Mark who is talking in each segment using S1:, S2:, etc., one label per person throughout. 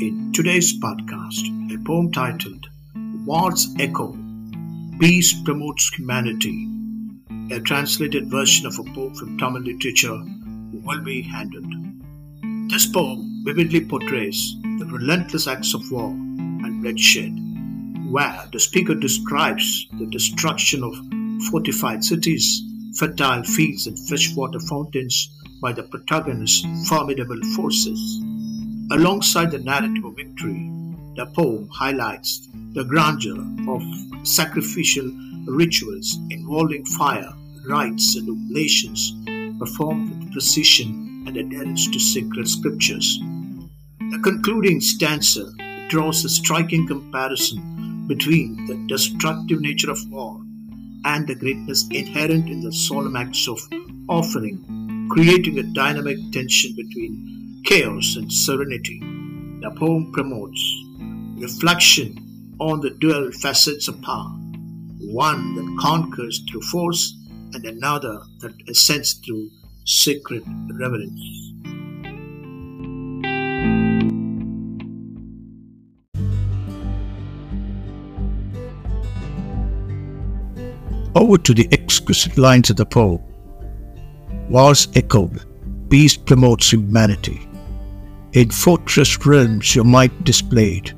S1: in today's podcast a poem titled War's Echo Peace Promotes Humanity, a translated version of a poem from Tamil literature will be handled. This poem vividly portrays the relentless acts of war and bloodshed, where the speaker describes the destruction of fortified cities, fertile fields, and freshwater fountains by the protagonist's formidable forces. Alongside the narrative of victory, the poem highlights the grandeur of sacrificial rituals involving fire, rites, and oblations performed with precision and adherence to sacred scriptures. The concluding stanza draws a striking comparison between the destructive nature of war and the greatness inherent in the solemn acts of offering, creating a dynamic tension between chaos and serenity. The poem promotes reflection on the dual facets of power one that conquers through force, and another that ascends through sacred reverence.
S2: Over to the exquisite lines of the poem. Wars echoed, peace promotes humanity. In fortress realms your might displayed,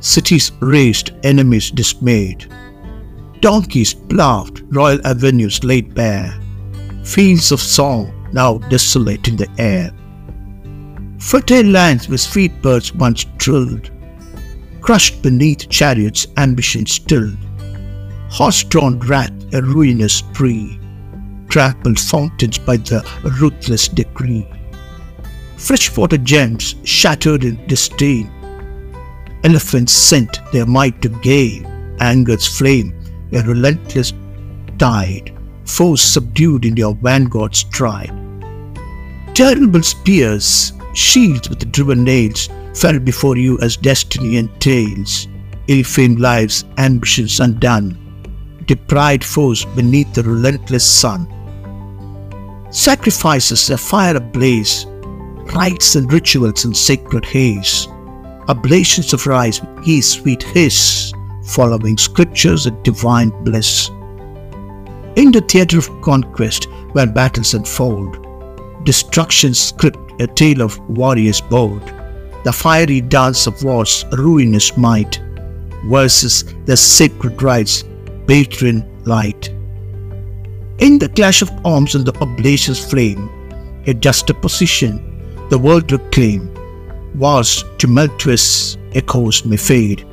S2: cities razed, enemies dismayed. Donkeys ploughed, royal avenues laid bare, fields of song now desolate in the air. Fertile lands where sweet birds once trilled, crushed beneath chariots' ambition stilled. Horse-drawn wrath, a ruinous tree, trampled fountains by the ruthless decree freshwater gems shattered in disdain. Elephants sent their might to gain anger's flame, a relentless tide, foes subdued in your vanguard's stride. Terrible spears, shields with driven nails, fell before you as destiny entails. Ill-famed lives, ambitions undone, deprived foes beneath the relentless sun. Sacrifices, a fire ablaze, rites and rituals in sacred haze, oblations of rice with ghee sweet hiss, following scriptures of divine bliss. In the theatre of conquest, where battles unfold, destruction script a tale of warriors bold, the fiery dance of war's ruinous might, versus the sacred rites patron light. In the clash of arms and the oblation's flame, a juxtaposition the world to claim. War's tumultuous echoes may fade,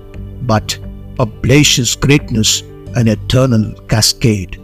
S2: but oblation's greatness an eternal cascade.